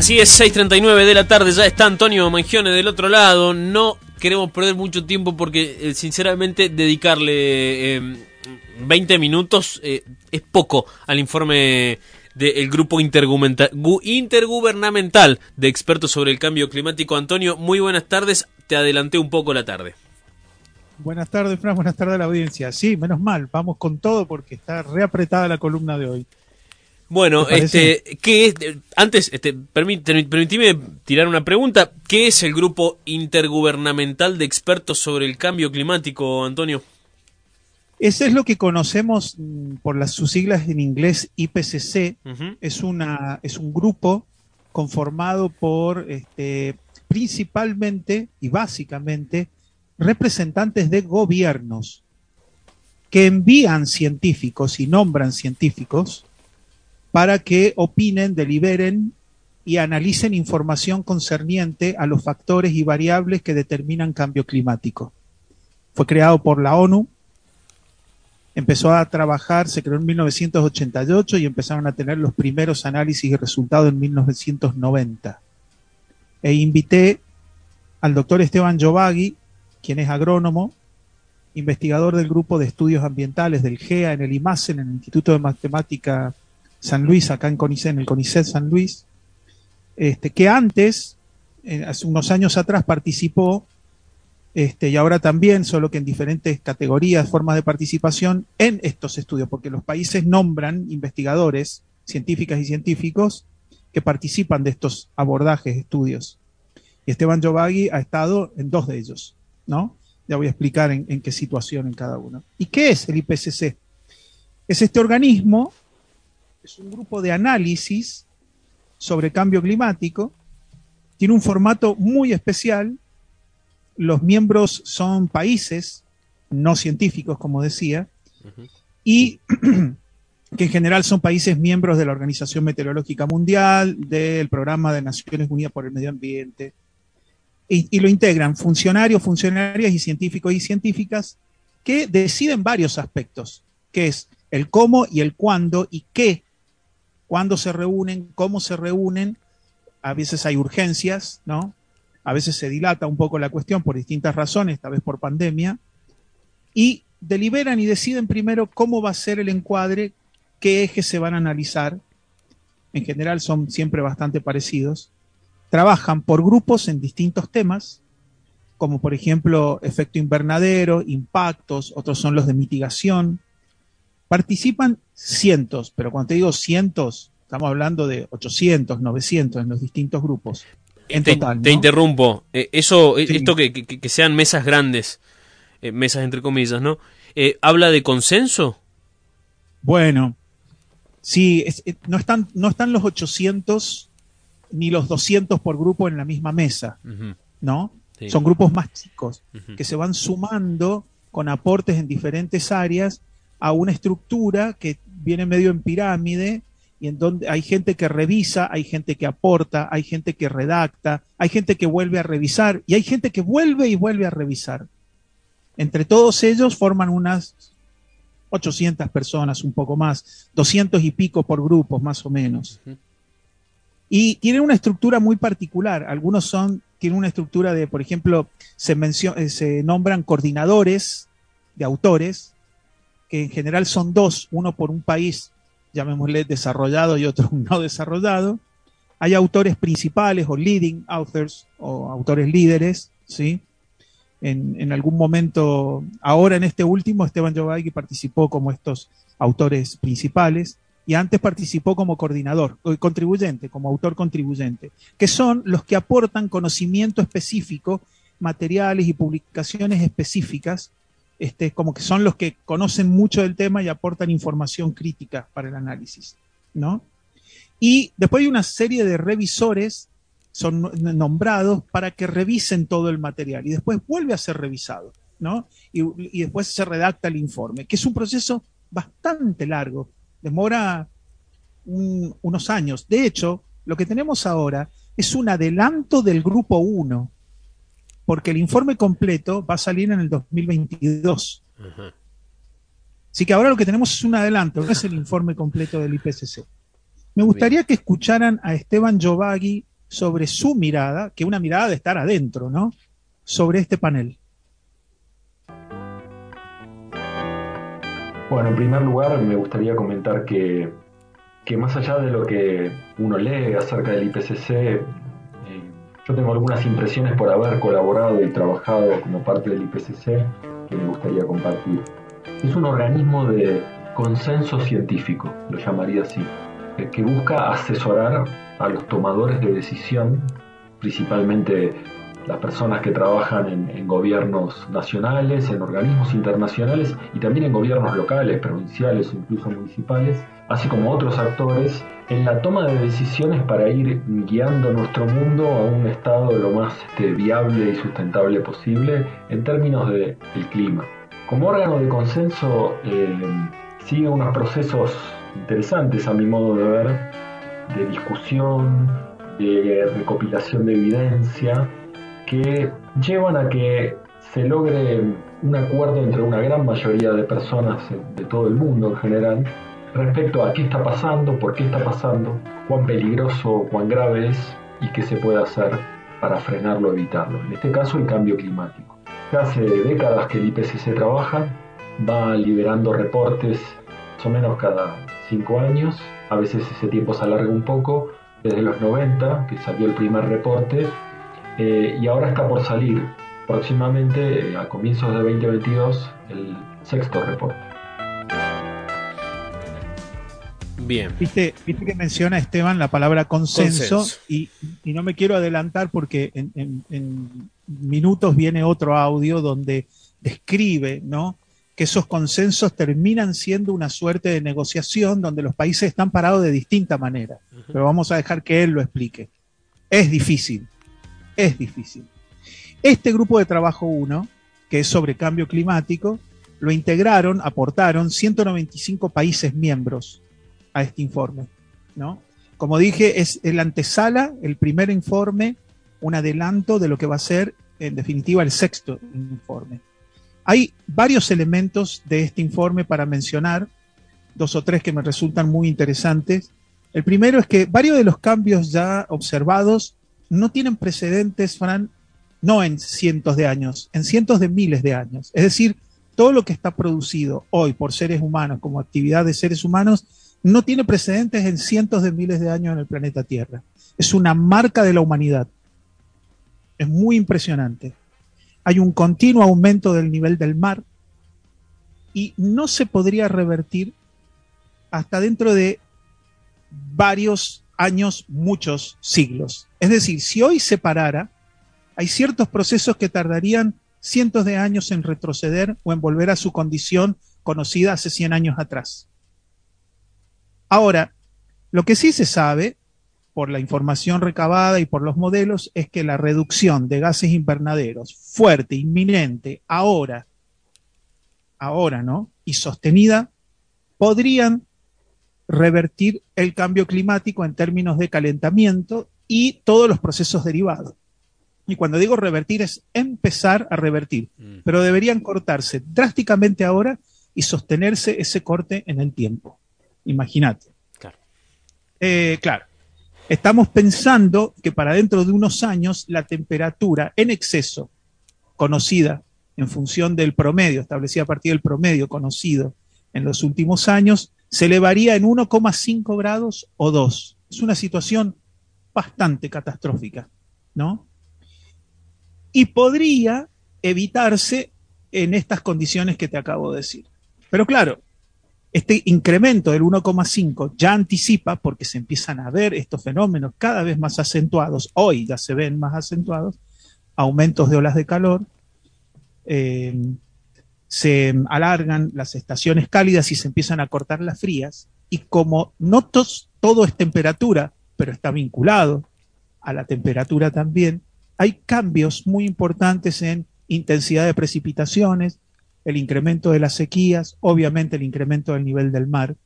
Así es, 6.39 de la tarde, ya está Antonio Mangione del otro lado. No queremos perder mucho tiempo porque, eh, sinceramente, dedicarle 20 em, minutos eh, es poco al informe del grupo intergubernamental de expertos sobre el cambio climático. Antonio, muy buenas tardes. Te adelanté un poco la tarde. Buenas tardes, Fran. Buenas tardes a la audiencia. Sí, menos mal. Vamos con todo porque está reapretada la columna de hoy. Bueno, este, ¿qué es? Antes, este, permíteme tirar una pregunta. ¿Qué es el grupo intergubernamental de expertos sobre el cambio climático, Antonio? Ese es lo que conocemos mm, por las sus siglas en inglés IPCC. Es una, es un grupo conformado por, este, principalmente y básicamente representantes de gobiernos que envían científicos y nombran científicos para que opinen, deliberen y analicen información concerniente a los factores y variables que determinan cambio climático. Fue creado por la ONU, empezó a trabajar, se creó en 1988 y empezaron a tener los primeros análisis y resultados en 1990. E invité al doctor Esteban Jovagui, quien es agrónomo, investigador del grupo de estudios ambientales del GEA en el IMASEN, en el Instituto de Matemática San Luis, acá en CONICET, en el CONICET San Luis, este, que antes, hace unos años atrás, participó, este, y ahora también, solo que en diferentes categorías, formas de participación en estos estudios, porque los países nombran investigadores, científicas y científicos, que participan de estos abordajes, estudios. Y Esteban Jovagui ha estado en dos de ellos, ¿no? Ya voy a explicar en, en qué situación en cada uno. ¿Y qué es el IPCC? Es este organismo es un grupo de análisis sobre cambio climático. Tiene un formato muy especial. Los miembros son países, no científicos, como decía, y que en general son países miembros de la Organización Meteorológica Mundial, del Programa de Naciones Unidas por el Medio Ambiente, y, y, lo integran funcionarios, funcionarias y científicos y científicas que deciden varios aspectos, que es el cómo y el cuándo y qué cuándo se reúnen, cómo se reúnen, a veces hay urgencias, ¿no? A veces se dilata un poco la cuestión por distintas razones, tal vez por pandemia, y deliberan y deciden primero cómo va a ser el encuadre, qué ejes se van a analizar. En general son siempre bastante parecidos. Trabajan por grupos en distintos temas, como por ejemplo efecto invernadero, impactos, otros son los de mitigación, Participan cientos, pero cuando te digo cientos, estamos hablando de 800, 900 en los distintos grupos. En te, total, te interrumpo. Eh, eso, eh, esto que, sean mesas grandes, eh, mesas entre comillas, ¿no? ¿Habla de consenso? Bueno, sí, no, están, no están los 800 ni los 200 por grupo en la misma mesa, ¿no? Son grupos más chicos que se van sumando con aportes en diferentes áreas a una estructura que viene medio en pirámide y en donde hay gente que revisa, hay gente que aporta, hay gente que redacta, hay gente que vuelve a revisar y hay gente que vuelve y vuelve a revisar. Entre todos ellos forman unas 800 personas, un poco más, 200 y pico por grupos, más o menos. Y tienen una estructura muy particular. Algunos son, tienen una estructura de, por ejemplo, se, eh, se nombran coordinadores de autores, que en general son dos, uno por un país, llamémosle desarrollado y otro no desarrollado. Hay autores principales o leading authors o autores líderes, ¿sí? En, algún momento, ahora en este último, Esteban Jovagui participó como estos autores principales y antes participó como coordinador, contribuyente, como autor contribuyente, que son los que aportan conocimiento específico, materiales y publicaciones específicas este, como que son los que conocen mucho del tema y aportan información crítica para el análisis, ¿no? Y después hay una serie de revisores, son nombrados para que revisen todo el material y después vuelve a ser revisado, ¿no? Y, después se redacta el informe, que es un proceso bastante largo, demora unos años. De hecho, lo que tenemos ahora es un adelanto del grupo 1, porque el informe completo va a salir en el 2022. Así que ahora lo que tenemos es un adelanto, no es el informe completo del IPCC. Me gustaría que escucharan a Esteban Jovagui sobre su mirada, que una mirada de estar adentro, ¿no? Sobre este panel. Bueno, en primer lugar me gustaría comentar que, que más allá de lo que uno lee acerca del IPCC, eh, yo tengo algunas impresiones por haber colaborado y trabajado como parte del IPCC que me gustaría compartir. Es un organismo de consenso científico, lo llamaría así, que busca asesorar a los tomadores de decisión, principalmente las personas que trabajan en, gobiernos nacionales, en organismos internacionales y también en gobiernos locales, provinciales o incluso municipales, así como otros actores, en la toma de decisiones para ir guiando nuestro mundo a un estado lo más este, viable y sustentable posible en términos del clima. Como órgano de consenso eh, sigue unos procesos interesantes a mi modo de ver, de discusión, de recopilación de evidencia, que llevan a que se logre un acuerdo entre una gran mayoría de personas de todo el mundo en general respecto a qué está pasando, por qué está pasando, cuán peligroso, cuán grave es y qué se puede hacer para frenarlo evitarlo. En este caso, el cambio climático. hace décadas que el IPCC trabaja, va liberando reportes más o menos cada cinco años, a veces ese tiempo se alarga un poco, desde los 90, que salió el primer reporte, eh, y ahora está por salir próximamente, eh, a comienzos de 2022, el sexto reporte. Bien. Viste, viste que menciona Esteban la palabra consenso, Y, no me quiero adelantar porque en, en, minutos viene otro audio donde describe ¿no? que esos consensos terminan siendo una suerte de negociación donde los países están parados de distinta manera. Pero vamos a dejar que él lo explique. Es difícil, es difícil. Este grupo de trabajo 1, que es sobre cambio climático, lo integraron, aportaron 195 países miembros a este informe. ¿no? Como dije, es el antesala, el primer informe, un adelanto de lo que va a ser, en definitiva, el sexto informe. Hay varios elementos de este informe para mencionar, dos o tres que me resultan muy interesantes. El primero es que varios de los cambios ya observados no tienen precedentes, Fran, no en cientos de años, en cientos de miles de años. Es decir, todo lo que está producido hoy por seres humanos como actividad de seres humanos no tiene precedentes en cientos de miles de años en el planeta Tierra. Es una marca de la humanidad. Es muy impresionante. Hay un continuo aumento del nivel del mar y no se podría revertir hasta dentro de varios años, muchos siglos. Es decir, si hoy se parara, hay ciertos procesos que tardarían cientos de años en retroceder o en volver a su condición conocida hace 100 años atrás. Ahora, lo que sí se sabe, por la información recabada y por los modelos, es que la reducción de gases invernaderos fuerte, inminente, ahora, ahora, ¿no? Y sostenida, podrían revertir el cambio climático en términos de calentamiento y todos los procesos derivados. Y cuando digo revertir es empezar a revertir, mm. pero deberían cortarse drásticamente ahora y sostenerse ese corte en el tiempo. Imagínate. Claro. Eh, claro. Estamos pensando que para dentro de unos años la temperatura en exceso, conocida en función del promedio, establecida a partir del promedio conocido en los últimos años, se elevaría en 1,5 grados o 2. Es una situación bastante catastrófica, ¿no? Y podría evitarse en estas condiciones que te acabo de decir. Pero claro, este incremento del 1,5 ya anticipa, porque se empiezan a ver estos fenómenos cada vez más acentuados, hoy ya se ven más acentuados, aumentos de olas de calor, eh, se alargan las estaciones cálidas y se empiezan a cortar las frías. Y como no todo es temperatura, pero está vinculado a la temperatura también, hay cambios muy importantes en intensidad de precipitaciones, el incremento de las sequías, obviamente el incremento del nivel del mar,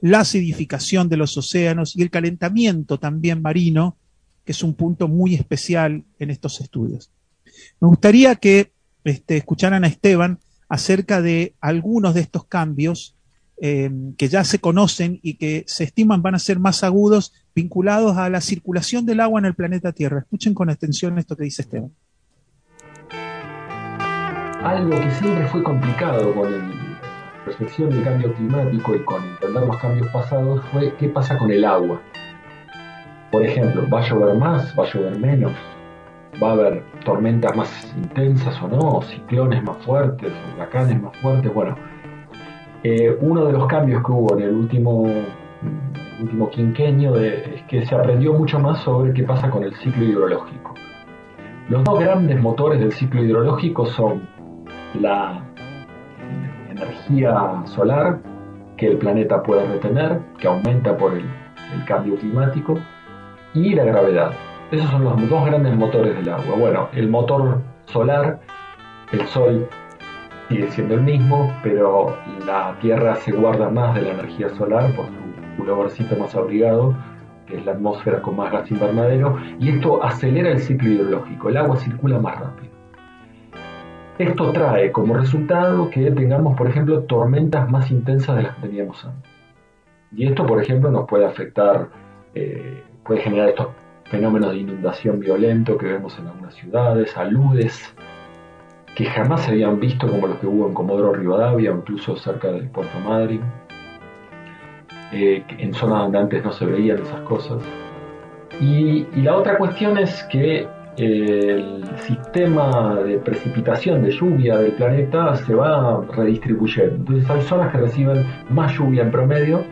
la acidificación de los océanos y el calentamiento también marino, que es un punto muy especial en estos estudios. Me gustaría que este, escucharan a Esteban acerca de algunos de estos cambios eh, que ya se conocen y que se estiman van a ser más agudos vinculados a la circulación del agua en el planeta Tierra. Escuchen con atención esto que dice Esteban. Algo que siempre fue complicado con la percepción del cambio climático y con entender los cambios pasados fue qué pasa con el agua. Por ejemplo, ¿va a llover más? ¿Va a llover menos? ¿Va a haber tormentas más intensas o no? ¿Ciclones más fuertes? ¿Huracanes más fuertes? Bueno, eh, uno de los cambios que hubo en el último, último quinquenio es que se aprendió mucho más sobre qué pasa con el ciclo hidrológico. Los dos grandes motores del ciclo hidrológico son la energía solar que el planeta puede retener, que aumenta por el, el cambio climático, y la gravedad. Esos son los dos grandes motores del agua. Bueno, el motor solar, el Sol sigue siendo el mismo, pero la Tierra se guarda más de la energía solar por su lugarcito más abrigado, que es la atmósfera con más gas invernadero, y esto acelera el ciclo hidrológico, el agua circula más rápido. Esto trae como resultado que tengamos, por ejemplo, tormentas más intensas de las que teníamos antes. Y esto, por ejemplo, nos puede afectar, eh, puede generar estos fenómenos de inundación violento que vemos en algunas ciudades, aludes que jamás se habían visto como los que hubo en Comodoro Rivadavia o incluso cerca del Puerto Madryn, eh, en zonas donde antes no se veían esas cosas. Y, la otra cuestión es que el sistema de precipitación de lluvia del planeta se va redistribuyendo. Entonces hay zonas que reciben más lluvia en promedio,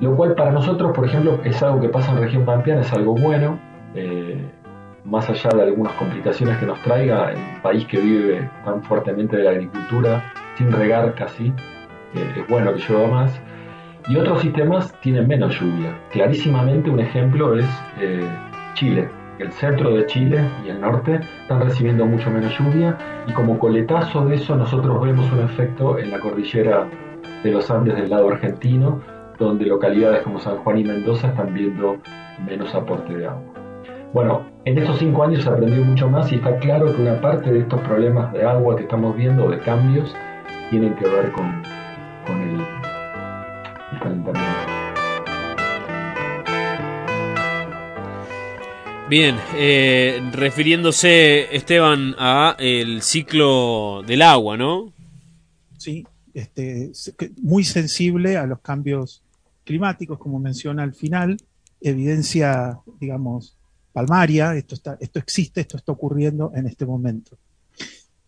lo cual para nosotros, por ejemplo, es algo que pasa en región pampeana, es algo bueno. Eh, más allá de algunas complicaciones que nos traiga, el país que vive tan fuertemente de la agricultura, sin regar casi, eh, es bueno que llueva más. Y otros sistemas tienen menos lluvia. Clarísimamente un ejemplo es eh, Chile. El centro de Chile y el norte están recibiendo mucho menos lluvia y como coletazo de eso nosotros vemos un efecto en la cordillera de los Andes del lado argentino, donde localidades como San Juan y Mendoza están viendo menos aporte de agua. Bueno, en estos cinco años se aprendió mucho más y está claro que una parte de estos problemas de agua que estamos viendo, de cambios, tienen que ver con, el, calentamiento. Bien, eh, refiriéndose Esteban a el ciclo del agua, ¿no? Sí, este, muy sensible a los cambios climáticos, como menciona al final, evidencia, digamos, palmaria, esto, está, esto existe, esto está ocurriendo en este momento.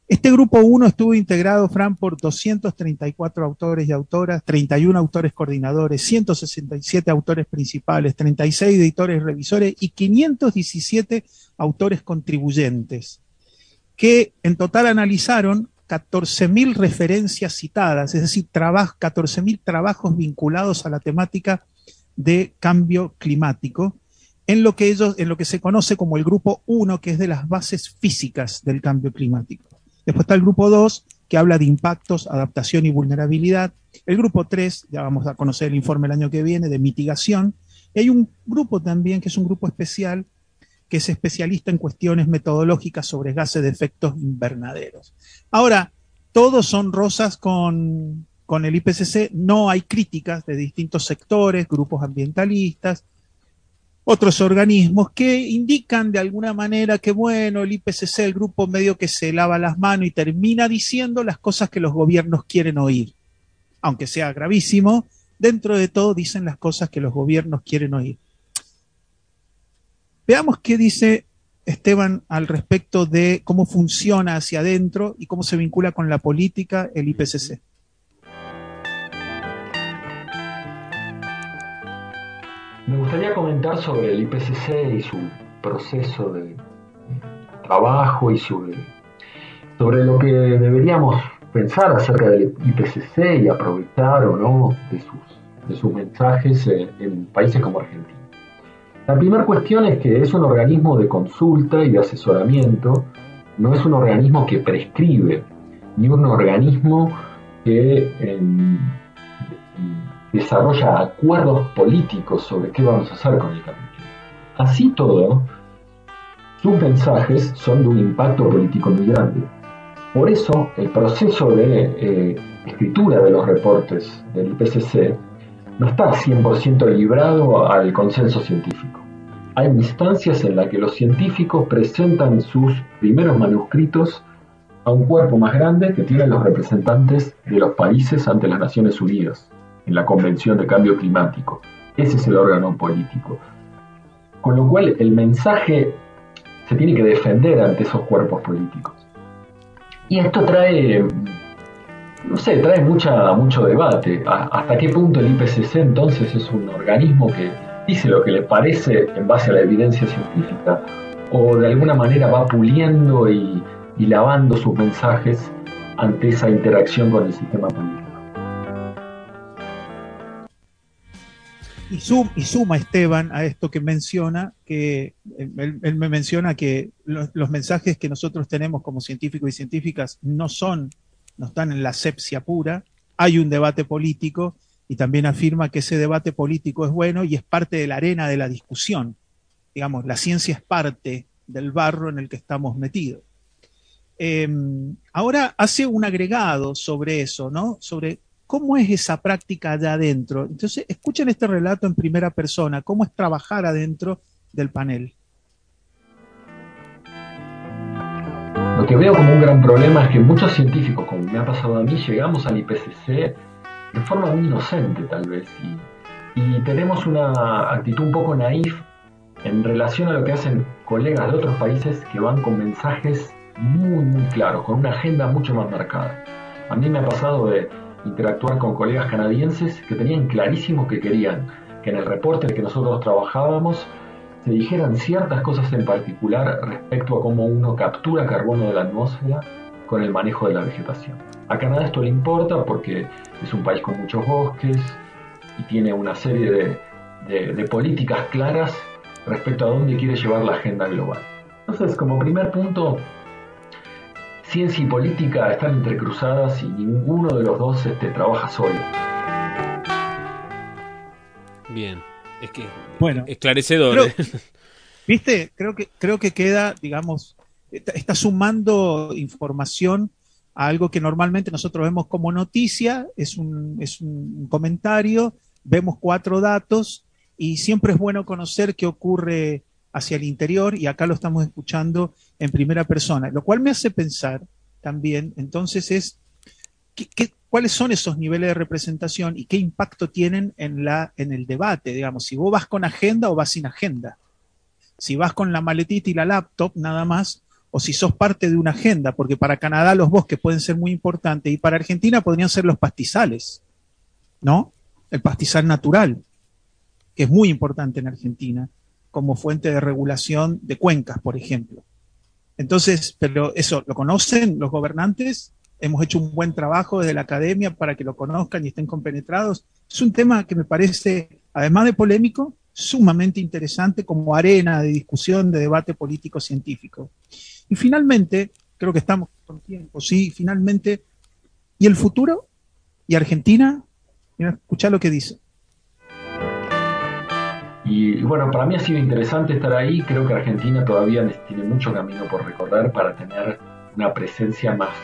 Este grupo 1 estuvo integrado, Fran, por 234 autores y autoras, 31 autores coordinadores, 167 autores principales, 36 editores revisores y 517 autores contribuyentes, que en total analizaron 14.000 referencias citadas, es decir, 14.000 trabajos vinculados a la temática de cambio climático, en lo que ellos, en lo que se conoce como el grupo 1, que es de las bases físicas del cambio climático. Después está el grupo 2, que habla de impactos, adaptación y vulnerabilidad. El grupo 3, ya vamos a conocer el informe el año que viene, de mitigación. Y hay un grupo también, que es un grupo especial, que es especialista en cuestiones metodológicas sobre gases de efectos invernaderos. Ahora, todos son rosas con, con el IPCC, no hay críticas de distintos sectores, grupos ambientalistas, otros organismos que indican de alguna manera que, bueno, el IPCC, el grupo medio que se lava las manos y termina diciendo las cosas que los gobiernos quieren oír. Aunque sea gravísimo, dentro de todo dicen las cosas que los gobiernos quieren oír. Veamos qué dice Esteban al respecto de cómo funciona hacia adentro y cómo se vincula con la política el IPCC. Me gustaría comentar sobre el IPCC y su proceso de trabajo y sobre, sobre lo que deberíamos pensar acerca del IPCC y aprovechar o no de sus, de sus mensajes en, países como Argentina. La primera cuestión es que es un organismo de consulta y de asesoramiento, no es un organismo que prescribe, ni un organismo que desarrolla acuerdos políticos sobre qué vamos a hacer con el cambio Así todo, sus mensajes son de un impacto político muy grande. Por eso, el proceso de eh, escritura de los reportes del IPCC no está 100% librado al consenso científico. Hay instancias en las que los científicos presentan sus primeros manuscritos a un cuerpo más grande que tienen los representantes de los países ante las Naciones Unidas, en la Convención de Cambio Climático. Ese es el órgano político. Con lo cual el mensaje se tiene que defender ante esos cuerpos políticos. Y esto trae, no sé, trae mucha, mucho debate. ¿Hasta qué punto el IPCC entonces es un organismo que dice lo que le parece en base a la evidencia científica o de alguna manera va puliendo y, y lavando sus mensajes ante esa interacción con el sistema político? Y, suma Esteban a esto que menciona, que él, me menciona que los, mensajes que nosotros tenemos como científicos y científicas no son, no están en la asepsia pura, hay un debate político y también afirma que ese debate político es bueno y es parte de la arena de la discusión. Digamos, la ciencia es parte del barro en el que estamos metidos. Em, ahora hace un agregado sobre eso, ¿no? Sobre ¿Cómo es esa práctica de adentro? Entonces, escuchen este relato en primera persona, cómo es trabajar adentro del panel. Que veo como un gran problema es que muchos científicos, como me ha pasado a mí, llegamos al IPCC de forma muy inocente tal vez y, y tenemos una actitud un poco naif en relación a lo que hacen colegas de otros países que van con mensajes muy, muy claros, con una agenda mucho más marcada. A mí me ha pasado de interactuar con colegas canadienses que tenían clarísimo que querían que en el reporte en el que nosotros trabajábamos se dijeran ciertas cosas en particular respecto a cómo uno captura carbono de la atmósfera con el manejo de la vegetación. A Canadá esto le importa porque es un país con muchos bosques y tiene una serie de, de políticas claras respecto a dónde quiere llevar la agenda global. Entonces, como primer punto, ciencia y política están entrecruzadas y ninguno de los dos este, trabaja solo. Bien, es que bueno, esclarecedor. ¿eh? Viste, creo que creo que queda, digamos, está, sumando información a algo que normalmente nosotros vemos como noticia, es un, es un comentario, vemos cuatro datos y siempre es bueno conocer qué ocurre hacia el interior y acá lo estamos escuchando en primera persona, lo cual me hace pensar también, entonces es, ¿qué, cuáles son esos niveles de representación y qué impacto tienen en, la, en el debate? Digamos, si vos vas con agenda o vas sin agenda. Si vas con la maletita y la laptop nada más, o si sos parte de una agenda, porque para Canadá los bosques pueden ser muy importantes y para Argentina podrían ser los pastizales, ¿no? El pastizal natural, que es muy importante en Argentina como fuente de regulación de cuencas, por ejemplo. Entonces, pero eso, ¿lo conocen los gobernantes? Hemos hecho un buen trabajo desde la academia para que lo conozcan y estén compenetrados. Es un tema que me parece, además de polémico, sumamente interesante como arena de discusión, de debate político-científico. Y finalmente, creo que estamos con tiempo, sí, finalmente, ¿y el futuro? ¿Y Argentina? Mira, escucha lo que dice. Y bueno, para mí ha sido interesante estar ahí. Creo que Argentina todavía tiene mucho camino por recorrer para tener una presencia más,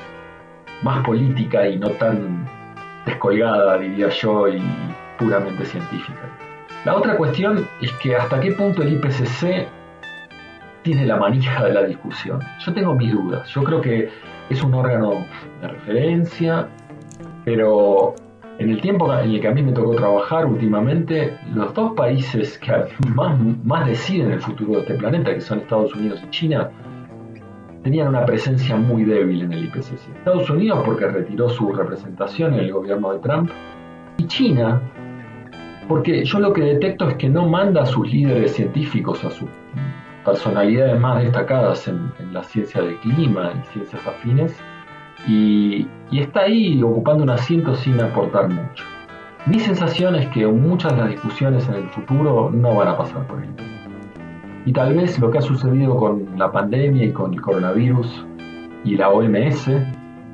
más política y no tan descolgada, diría yo, y puramente científica. La otra cuestión es que hasta qué punto el IPCC tiene la manija de la discusión. Yo tengo mis dudas. Yo creo que es un órgano de referencia, pero en el tiempo en el que a mí me tocó trabajar últimamente, los dos países que más, más deciden el futuro de este planeta, que son Estados Unidos y China, tenían una presencia muy débil en el IPCC. Estados Unidos porque retiró su representación en el gobierno de Trump y China porque yo lo que detecto es que no manda a sus líderes científicos, a sus personalidades más destacadas en, en la ciencia del clima y ciencias afines, y, está ahí ocupando un asiento sin aportar mucho. Mi sensación es que muchas de las discusiones en el futuro no van a pasar por ahí. Y tal vez lo que ha sucedido con la pandemia y con el coronavirus y la OMS,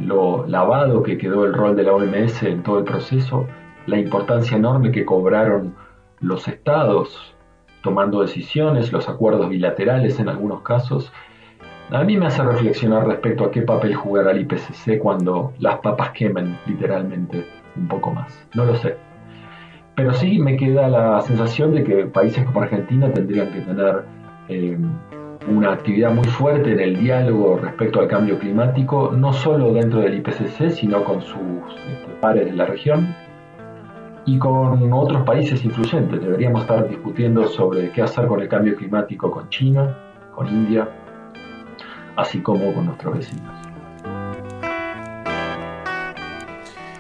lo lavado que quedó el rol de la OMS en todo el proceso, la importancia enorme que cobraron los estados tomando decisiones, los acuerdos bilaterales en algunos casos, a mí me hace reflexionar respecto a qué papel jugará el IPCC cuando las papas quemen literalmente un poco más. No lo sé. Pero sí me queda la sensación de que países como Argentina tendrían que tener eh, una actividad muy fuerte en el diálogo respecto al cambio climático, no solo dentro del IPCC, sino con sus este, pares de la región y con otros países influyentes. Deberíamos estar discutiendo sobre qué hacer con el cambio climático con China, con India, así como con nuestros vecinos.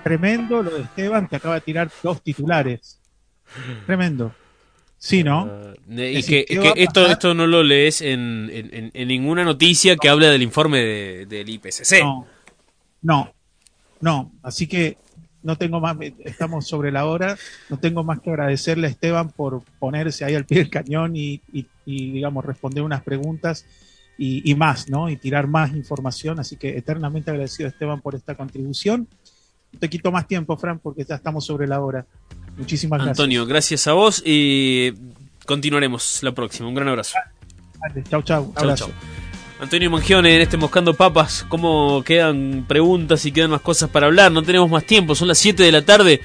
Tremendo lo de Esteban que acaba de tirar dos titulares. Tremendo. Sí, ¿no? Ah, y que, esto, esto no lo lees en, en, ninguna noticia que hable del informe del IPCC. No, no, no. Así que no tengo más, estamos sobre la hora, no tengo más que agradecerle a Esteban por ponerse ahí al pie del cañón y, digamos, responder unas preguntas y, y, más, ¿no? Y tirar más información. Así que eternamente agradecido a Esteban por esta contribución. No te quito más tiempo, Fran, porque ya estamos sobre la hora. Muchísimas gracias. Antonio, gracias a vos y continuaremos la próxima. Un gran abrazo. Chau, chau. Abrazo. Antonio Mangione en este Moscando Papas, ¿cómo quedan preguntas y quedan más cosas para hablar? No tenemos más tiempo, son las 7 de la tarde.